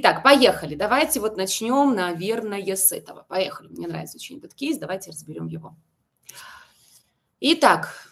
Итак, поехали. Давайте вот начнем, наверное, с этого. Поехали. Мне нравится очень этот кейс. Давайте разберем его. Итак,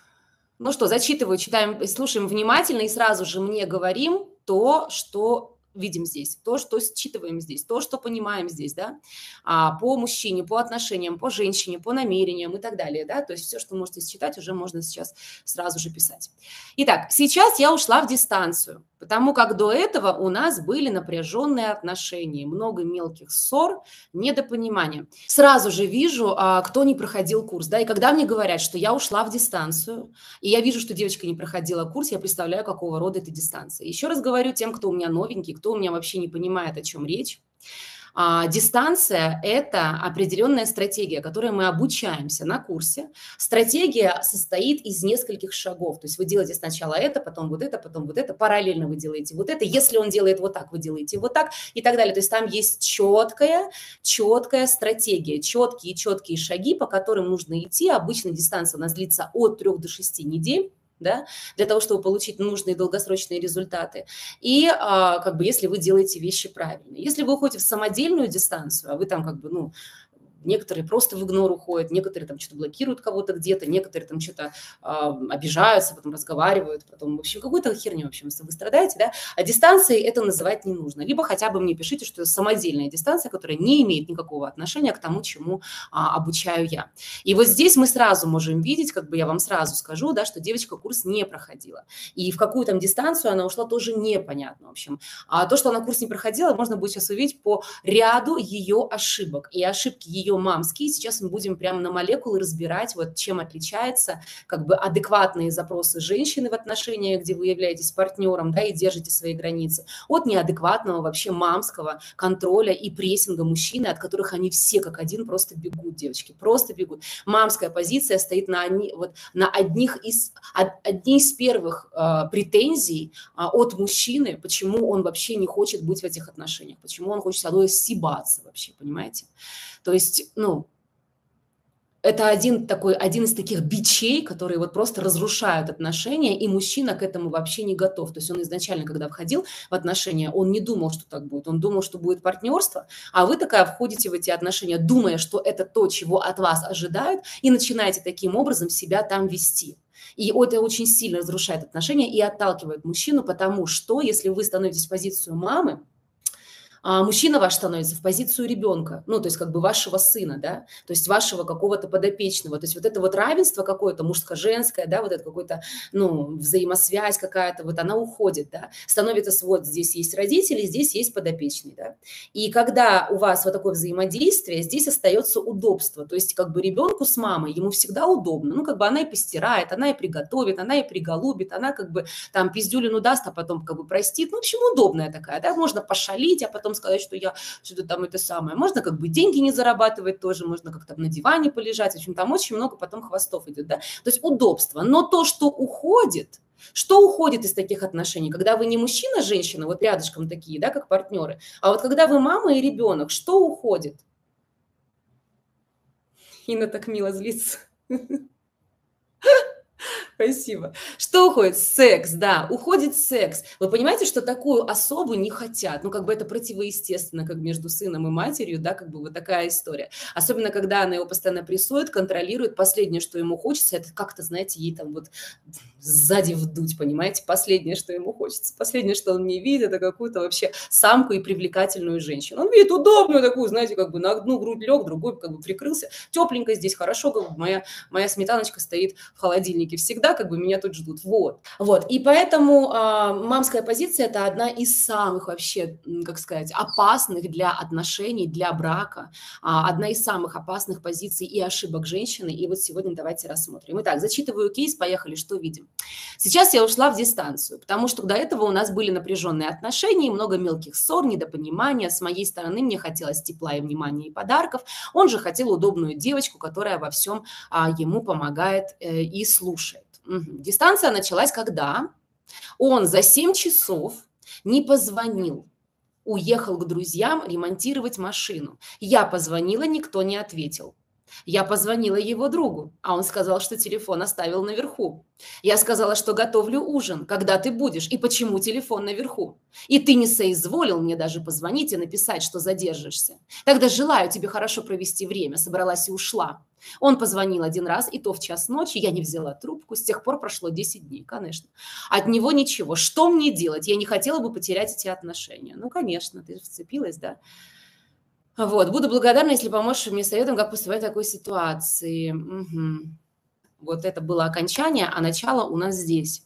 ну что, зачитываю, читаем, слушаем внимательно и сразу же мне говорим то, что видим здесь, то, что считываем здесь, то, что понимаем здесь, да, а, по мужчине, по отношениям, по женщине, по намерениям и так далее, да, то есть все, что можете считать, уже можно сейчас сразу же писать. Итак, сейчас я ушла в дистанцию, потому как до этого у нас были напряженные отношения, много мелких ссор, недопонимания. Сразу же вижу, а, кто не проходил курс, да, и когда мне говорят, что я ушла в дистанцию, и я вижу, что девочка не проходила курс, я представляю, какого рода это дистанция. Еще раз говорю тем, кто у меня новенький, кто у меня вообще не понимает, о чем речь. А, дистанция – это определенная стратегия, которой мы обучаемся на курсе. Стратегия состоит из нескольких шагов. То есть вы делаете сначала это, потом вот это, потом вот это, параллельно вы делаете вот это. Если он делает вот так, вы делаете вот так и так далее. То есть там есть четкая, четкая стратегия, четкие, четкие шаги, по которым нужно идти. Обычно дистанция у нас длится от 3 до 6 недель да, для того, чтобы получить нужные долгосрочные результаты. И а, как бы если вы делаете вещи правильно. Если вы уходите в самодельную дистанцию, а вы там как бы, ну, некоторые просто в игнор уходят, некоторые там что-то блокируют кого-то где-то, некоторые там что-то э, обижаются, потом разговаривают, потом, в общем, какую-то херню, в общем, вы страдаете, да, а дистанции это называть не нужно. Либо хотя бы мне пишите, что самодельная дистанция, которая не имеет никакого отношения к тому, чему а, обучаю я. И вот здесь мы сразу можем видеть, как бы я вам сразу скажу, да, что девочка курс не проходила. И в какую там дистанцию она ушла, тоже непонятно, в общем. А то, что она курс не проходила, можно будет сейчас увидеть по ряду ее ошибок. И ошибки ее мамский. Сейчас мы будем прямо на молекулы разбирать, вот чем отличается как бы адекватные запросы женщины в отношениях, где вы являетесь партнером, да, и держите свои границы, от неадекватного вообще мамского контроля и прессинга мужчины, от которых они все как один просто бегут, девочки, просто бегут. Мамская позиция стоит на, одни, вот, на одних из, од, одни из первых э, претензий э, от мужчины, почему он вообще не хочет быть в этих отношениях, почему он хочет одной сибаться вообще, понимаете? То есть, ну, это один такой, один из таких бичей, которые вот просто разрушают отношения, и мужчина к этому вообще не готов. То есть он изначально, когда входил в отношения, он не думал, что так будет. Он думал, что будет партнерство, а вы такая входите в эти отношения, думая, что это то, чего от вас ожидают, и начинаете таким образом себя там вести. И это очень сильно разрушает отношения и отталкивает мужчину, потому что если вы становитесь в позицию мамы, а мужчина ваш становится в позицию ребенка, ну, то есть как бы вашего сына, да, то есть вашего какого-то подопечного, то есть вот это вот равенство какое-то мужско-женское, да, вот это какой-то, ну, взаимосвязь какая-то, вот она уходит, да, становится вот здесь есть родители, здесь есть подопечный, да, и когда у вас вот такое взаимодействие, здесь остается удобство, то есть как бы ребенку с мамой, ему всегда удобно, ну, как бы она и постирает, она и приготовит, она и приголубит, она как бы там пиздюлину даст, а потом как бы простит, ну, в общем, удобная такая, да, можно пошалить, а потом сказать, что я что-то там это самое. Можно как бы деньги не зарабатывать тоже, можно как-то на диване полежать. В общем, там очень много потом хвостов идет, да. То есть удобство. Но то, что уходит, что уходит из таких отношений? Когда вы не мужчина, женщина, вот рядышком такие, да, как партнеры, а вот когда вы мама и ребенок, что уходит? Инна так мило злится. Спасибо. Что уходит? Секс, да, уходит секс. Вы понимаете, что такую особу не хотят? Ну, как бы это противоестественно, как между сыном и матерью, да, как бы вот такая история. Особенно, когда она его постоянно прессует, контролирует. Последнее, что ему хочется, это как-то, знаете, ей там вот сзади вдуть, понимаете? Последнее, что ему хочется. Последнее, что он не видит, это какую-то вообще самку и привлекательную женщину. Он видит удобную такую, знаете, как бы на одну грудь лег, другой как бы прикрылся. Тепленько здесь, хорошо, как бы моя, моя сметаночка стоит в холодильнике всегда всегда как бы меня тут ждут. Вот. Вот. И поэтому э, мамская позиция – это одна из самых вообще, как сказать, опасных для отношений, для брака, э, одна из самых опасных позиций и ошибок женщины. И вот сегодня давайте рассмотрим. Итак, зачитываю кейс, поехали, что видим. Сейчас я ушла в дистанцию, потому что до этого у нас были напряженные отношения, много мелких ссор, недопонимания. С моей стороны мне хотелось тепла и внимания и подарков. Он же хотел удобную девочку, которая во всем а, ему помогает э, и слушает. Дистанция началась когда? Он за 7 часов не позвонил, уехал к друзьям ремонтировать машину. Я позвонила, никто не ответил. Я позвонила его другу, а он сказал, что телефон оставил наверху. Я сказала, что готовлю ужин, когда ты будешь, и почему телефон наверху. И ты не соизволил мне даже позвонить и написать, что задержишься. Тогда желаю тебе хорошо провести время, собралась и ушла. Он позвонил один раз, и то в час ночи. Я не взяла трубку. С тех пор прошло 10 дней, конечно. От него ничего. Что мне делать? Я не хотела бы потерять эти отношения. Ну, конечно, ты вцепилась, да? Вот, буду благодарна, если поможешь мне советом, как поступать в такой ситуации. Угу. Вот это было окончание, а начало у нас здесь.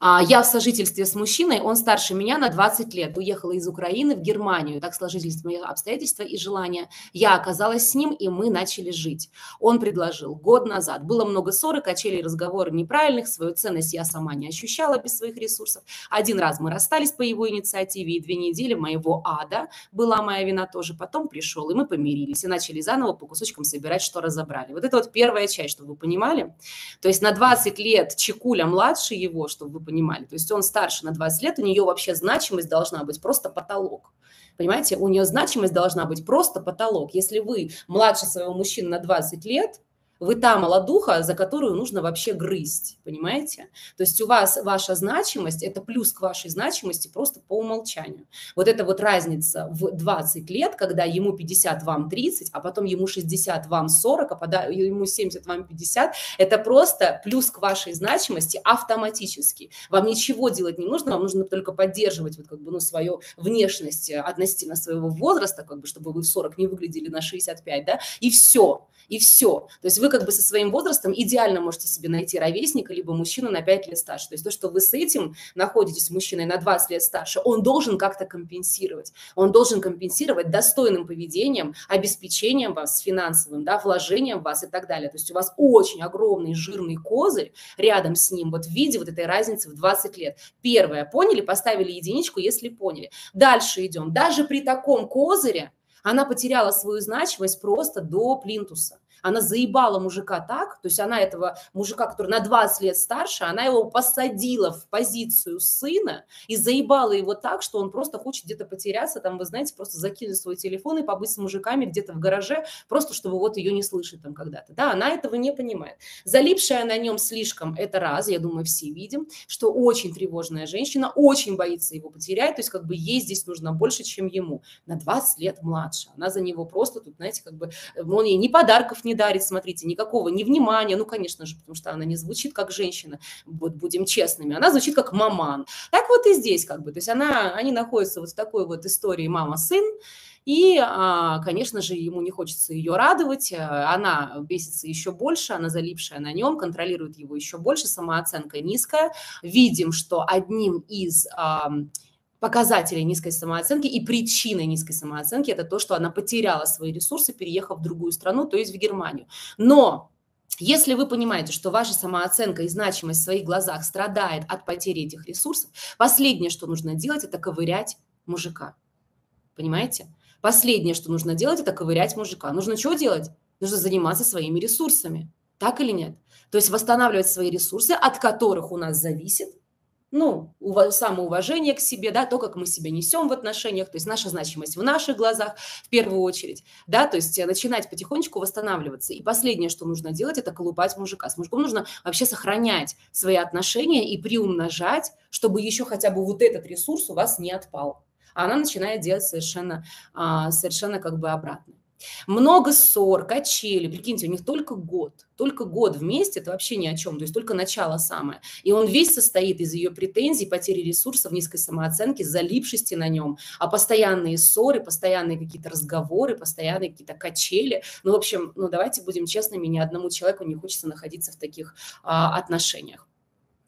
А, я в сожительстве с мужчиной, он старше меня на 20 лет. Уехала из Украины в Германию. Так сложились мои обстоятельства и желания. Я оказалась с ним, и мы начали жить. Он предложил год назад. Было много ссор и качелей разговоров неправильных. Свою ценность я сама не ощущала без своих ресурсов. Один раз мы расстались по его инициативе, и две недели моего ада была моя вина тоже. Потом пришел, и мы помирились, и начали заново по кусочкам собирать, что разобрали. Вот это вот первая часть, чтобы вы понимали. То есть на 20 лет Чекуля младше его, чтобы вы понимали. То есть он старше на 20 лет, у нее вообще значимость должна быть просто потолок. Понимаете, у нее значимость должна быть просто потолок. Если вы младше своего мужчины на 20 лет, вы та молодуха, за которую нужно вообще грызть, понимаете? То есть у вас ваша значимость – это плюс к вашей значимости просто по умолчанию. Вот эта вот разница в 20 лет, когда ему 50, вам 30, а потом ему 60, вам 40, а пода, ему 70, вам 50 – это просто плюс к вашей значимости автоматически. Вам ничего делать не нужно, вам нужно только поддерживать вот как бы, ну, свою внешность относительно своего возраста, как бы, чтобы вы в 40 не выглядели на 65, да, и все и все. То есть вы как бы со своим возрастом идеально можете себе найти ровесника, либо мужчину на 5 лет старше. То есть то, что вы с этим находитесь, мужчиной на 20 лет старше, он должен как-то компенсировать. Он должен компенсировать достойным поведением, обеспечением вас финансовым, да, вложением в вас и так далее. То есть у вас очень огромный жирный козырь рядом с ним, вот в виде вот этой разницы в 20 лет. Первое, поняли, поставили единичку, если поняли. Дальше идем. Даже при таком козыре она потеряла свою значимость просто до плинтуса. Она заебала мужика так, то есть она этого мужика, который на 20 лет старше, она его посадила в позицию сына и заебала его так, что он просто хочет где-то потеряться, там, вы знаете, просто закинуть свой телефон и побыть с мужиками где-то в гараже, просто чтобы вот ее не слышать там когда-то. Да, она этого не понимает. Залипшая на нем слишком, это раз, я думаю, все видим, что очень тревожная женщина, очень боится его потерять, то есть как бы ей здесь нужно больше, чем ему. На 20 лет младше. Она за него просто тут, знаете, как бы, он ей ни подарков не дарит, смотрите, никакого ни внимания, ну, конечно же, потому что она не звучит как женщина, вот будем честными, она звучит как маман. Так вот и здесь как бы, то есть она, они находятся вот в такой вот истории мама-сын, и, а, конечно же, ему не хочется ее радовать, она бесится еще больше, она залипшая на нем, контролирует его еще больше, самооценка низкая. Видим, что одним из показателей низкой самооценки и причиной низкой самооценки это то, что она потеряла свои ресурсы, переехав в другую страну, то есть в Германию. Но если вы понимаете, что ваша самооценка и значимость в своих глазах страдает от потери этих ресурсов, последнее, что нужно делать, это ковырять мужика. Понимаете? Последнее, что нужно делать, это ковырять мужика. Нужно что делать? Нужно заниматься своими ресурсами. Так или нет? То есть восстанавливать свои ресурсы, от которых у нас зависит ну, самоуважение к себе, да, то, как мы себя несем в отношениях, то есть наша значимость в наших глазах в первую очередь, да, то есть начинать потихонечку восстанавливаться. И последнее, что нужно делать, это колупать мужика. С мужиком нужно вообще сохранять свои отношения и приумножать, чтобы еще хотя бы вот этот ресурс у вас не отпал. А она начинает делать совершенно, а, совершенно как бы обратно. Много ссор, качели. Прикиньте, у них только год. Только год вместе, это вообще ни о чем. То есть только начало самое. И он весь состоит из ее претензий, потери ресурсов, низкой самооценки, залипшести на нем. А постоянные ссоры, постоянные какие-то разговоры, постоянные какие-то качели. Ну, в общем, ну давайте будем честными, ни одному человеку не хочется находиться в таких а, отношениях.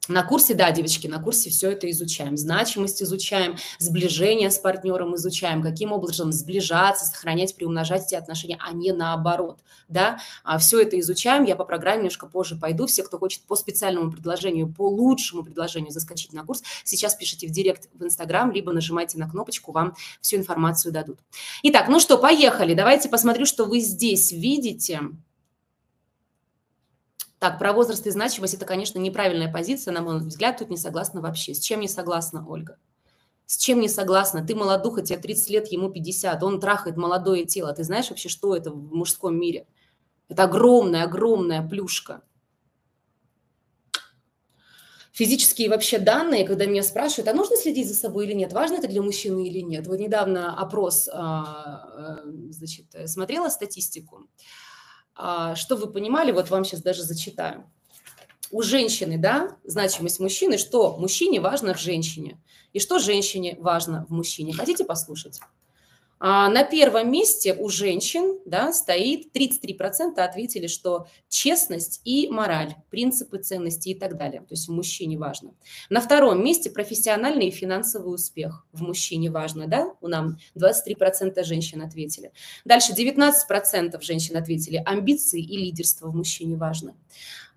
На курсе, да, девочки, на курсе все это изучаем. Значимость изучаем, сближение с партнером изучаем, каким образом сближаться, сохранять, приумножать эти отношения, а не наоборот. Да? А все это изучаем, я по программе немножко позже пойду. Все, кто хочет по специальному предложению, по лучшему предложению заскочить на курс, сейчас пишите в директ в Инстаграм, либо нажимайте на кнопочку, вам всю информацию дадут. Итак, ну что, поехали. Давайте посмотрю, что вы здесь видите. Так, про возраст и значимость – это, конечно, неправильная позиция, на мой взгляд, тут не согласна вообще. С чем не согласна, Ольга? С чем не согласна? Ты молодуха, тебе 30 лет, ему 50, он трахает молодое тело. Ты знаешь вообще, что это в мужском мире? Это огромная, огромная плюшка. Физические вообще данные, когда меня спрашивают, а нужно следить за собой или нет, важно это для мужчины или нет. Вот недавно опрос, а, э, значит, смотрела статистику. А, что вы понимали, вот вам сейчас даже зачитаю. У женщины, да, значимость мужчины, что мужчине важно в женщине, и что женщине важно в мужчине. Хотите послушать? А на первом месте у женщин да, стоит 33% ответили, что честность и мораль, принципы ценности и так далее. То есть в мужчине важно. На втором месте профессиональный и финансовый успех. В мужчине важно, да? У нас 23% женщин ответили. Дальше 19% женщин ответили амбиции и лидерство в мужчине важно.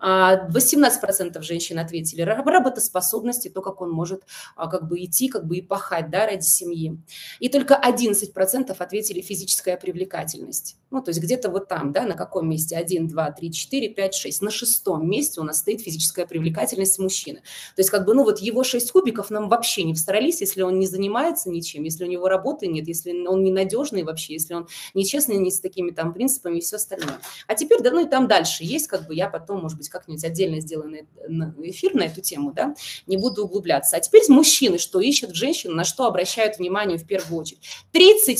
18% а, женщин ответили работоспособности, то, как он может а, как бы идти, как бы и пахать да, ради семьи. И только 11% ответили физическая привлекательность. Ну, то есть где-то вот там, да, на каком месте? 1, 2, 3, 4, 5, 6. На шестом месте у нас стоит физическая привлекательность мужчины. То есть как бы, ну вот его 6 кубиков нам вообще не встрались, если он не занимается ничем, если у него работы нет, если он ненадежный вообще, если он нечестный, не с такими там принципами и все остальное. А теперь, да, ну и там дальше есть, как бы я потом, может быть, как-нибудь отдельно сделаю эфир на эту тему, да, не буду углубляться. А теперь мужчины, что ищут женщину, на что обращают внимание в первую очередь.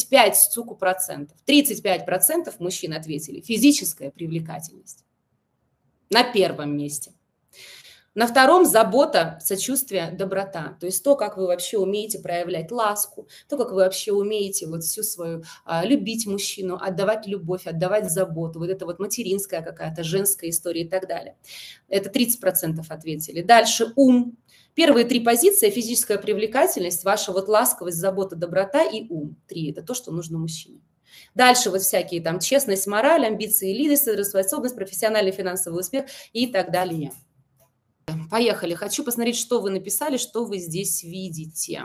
35, суку, процентов, 35 процентов мужчин ответили физическая привлекательность. На первом месте. На втором – забота, сочувствие, доброта. То есть то, как вы вообще умеете проявлять ласку, то, как вы вообще умеете вот всю свою а, любить мужчину, отдавать любовь, отдавать заботу. Вот это вот материнская какая-то, женская история и так далее. Это 30% ответили. Дальше ум. Первые три позиции – физическая привлекательность, ваша вот ласковость, забота, доброта и ум. Три – это то, что нужно мужчине. Дальше вот всякие там честность, мораль, амбиции, лидерство, способность, профессиональный финансовый успех и так далее. Поехали. Хочу посмотреть, что вы написали, что вы здесь видите.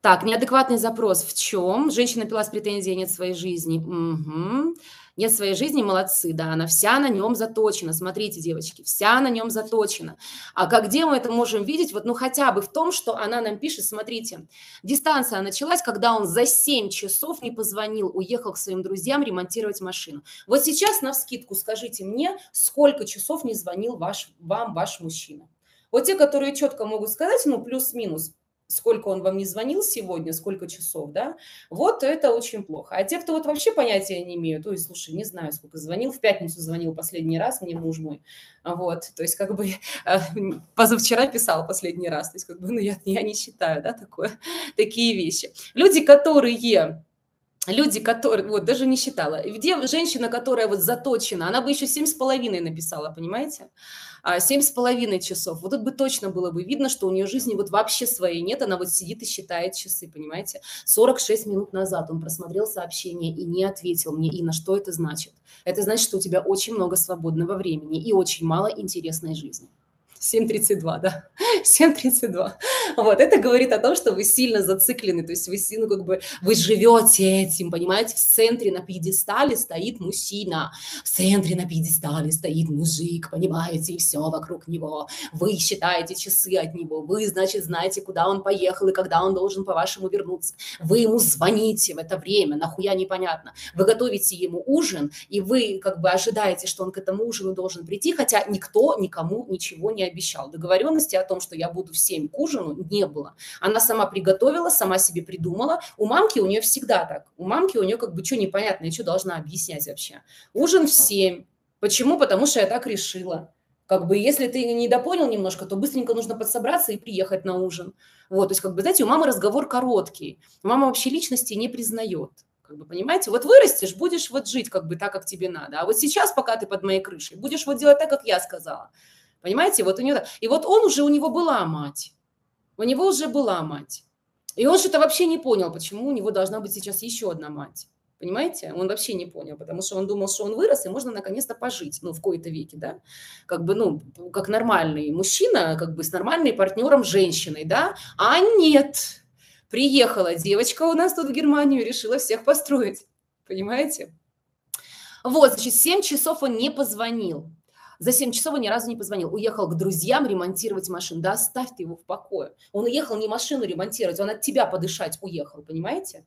Так, неадекватный запрос в чем? Женщина пила с претензией нет своей жизни. Угу. Нет своей жизни, молодцы, да, она вся на нем заточена. Смотрите, девочки, вся на нем заточена. А как где мы это можем видеть? Вот, ну, хотя бы в том, что она нам пишет, смотрите, дистанция началась, когда он за 7 часов не позвонил, уехал к своим друзьям ремонтировать машину. Вот сейчас, на вскидку, скажите мне, сколько часов не звонил ваш, вам ваш мужчина? Вот те, которые четко могут сказать, ну, плюс-минус, сколько он вам не звонил сегодня, сколько часов, да, вот это очень плохо. А те, кто вот вообще понятия не имеют, ой, слушай, не знаю, сколько звонил, в пятницу звонил последний раз мне муж мой, вот, то есть как бы э, позавчера писал последний раз, то есть как бы, ну, я, я не считаю, да, такое, такие вещи. Люди, которые люди, которые, вот, даже не считала, где женщина, которая вот заточена, она бы еще семь с половиной написала, понимаете? А семь с половиной часов. Вот тут бы точно было бы видно, что у нее жизни вот вообще своей нет, она вот сидит и считает часы, понимаете? 46 минут назад он просмотрел сообщение и не ответил мне, и на что это значит? Это значит, что у тебя очень много свободного времени и очень мало интересной жизни. 7.32, да, 7.32. Вот, это говорит о том, что вы сильно зациклены, то есть вы, ну, как бы, вы живете этим, понимаете, в центре на пьедестале стоит мужчина, в центре на пьедестале стоит мужик, понимаете, и все вокруг него. Вы считаете часы от него, вы, значит, знаете, куда он поехал и когда он должен, по-вашему, вернуться. Вы ему звоните в это время, нахуя непонятно. Вы готовите ему ужин, и вы, как бы, ожидаете, что он к этому ужину должен прийти, хотя никто никому ничего не обещал. Договоренности о том, что я буду в 7 к ужину, не было. Она сама приготовила, сама себе придумала. У мамки у нее всегда так. У мамки у нее как бы что непонятно, я что должна объяснять вообще. Ужин в 7. Почему? Потому что я так решила. Как бы, если ты не допонял немножко, то быстренько нужно подсобраться и приехать на ужин. Вот, то есть, как бы, знаете, у мамы разговор короткий. Мама вообще личности не признает. Как бы, понимаете, вот вырастешь, будешь вот жить как бы так, как тебе надо. А вот сейчас, пока ты под моей крышей, будешь вот делать так, как я сказала. Понимаете, вот у него... И вот он уже, у него была мать. У него уже была мать. И он что-то вообще не понял, почему у него должна быть сейчас еще одна мать. Понимаете? Он вообще не понял, потому что он думал, что он вырос, и можно наконец-то пожить, ну, в кои-то веке, да, как бы, ну, как нормальный мужчина, как бы с нормальным партнером женщиной, да, а нет, приехала девочка у нас тут в Германию, решила всех построить, понимаете? Вот, значит, 7 часов он не позвонил, за 7 часов он ни разу не позвонил. Уехал к друзьям ремонтировать машину. Да оставь ты его в покое. Он уехал не машину ремонтировать, он от тебя подышать уехал, понимаете?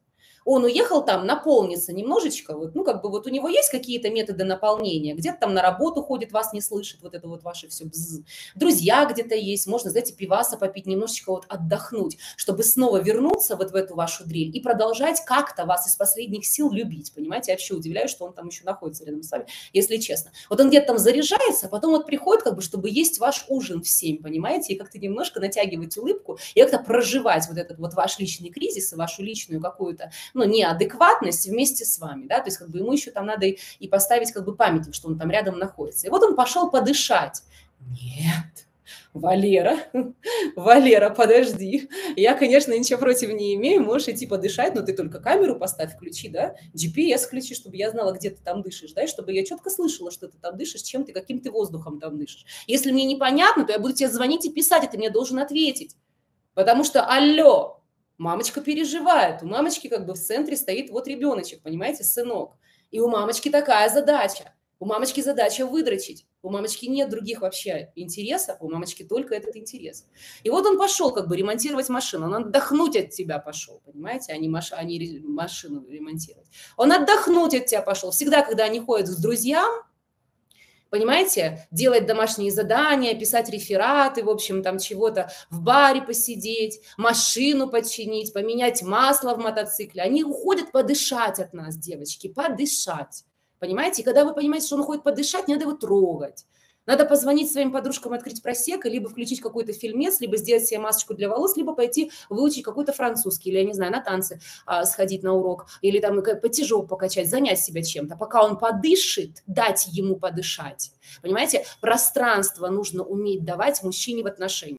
Он уехал там наполниться немножечко, вот, ну, как бы вот у него есть какие-то методы наполнения, где-то там на работу ходит, вас не слышит, вот это вот ваше все бзз. Друзья где-то есть, можно, знаете, пиваса попить, немножечко вот отдохнуть, чтобы снова вернуться вот в эту вашу дрель и продолжать как-то вас из последних сил любить, понимаете? Я вообще удивляюсь, что он там еще находится рядом с вами, если честно. Вот он где-то там заряжается, а потом вот приходит, как бы, чтобы есть ваш ужин в 7, понимаете, и как-то немножко натягивать улыбку и как-то проживать вот этот вот ваш личный кризис и вашу личную какую-то, ну, неадекватность вместе с вами, да, то есть как бы ему еще там надо и, и поставить как бы памятник, что он там рядом находится. И вот он пошел подышать. Нет, Валера, Валера, подожди. Я, конечно, ничего против не имею, можешь идти подышать, но ты только камеру поставь, включи, да, GPS включи, чтобы я знала, где ты там дышишь, да, и чтобы я четко слышала, что ты там дышишь, чем ты, каким ты воздухом там дышишь. Если мне непонятно, то я буду тебе звонить и писать, и ты мне должен ответить. Потому что, алло, мамочка переживает, у мамочки как бы в центре стоит вот ребеночек, понимаете, сынок. И у мамочки такая задача. У мамочки задача выдрочить. У мамочки нет других вообще интересов, у мамочки только этот интерес. И вот он пошел как бы ремонтировать машину, он отдохнуть от тебя пошел, понимаете, а не, маш... а не машину ремонтировать. Он отдохнуть от тебя пошел. Всегда, когда они ходят с друзьям, понимаете, делать домашние задания, писать рефераты, в общем, там чего-то, в баре посидеть, машину починить, поменять масло в мотоцикле. Они уходят подышать от нас, девочки, подышать. Понимаете? И когда вы понимаете, что он уходит подышать, не надо его трогать. Надо позвонить своим подружкам, открыть просека, либо включить какой-то фильмец, либо сделать себе масочку для волос, либо пойти выучить какой-то французский, или, я не знаю, на танцы а, сходить на урок, или там потяжок покачать, занять себя чем-то. Пока он подышит, дать ему подышать. Понимаете? Пространство нужно уметь давать мужчине в отношениях.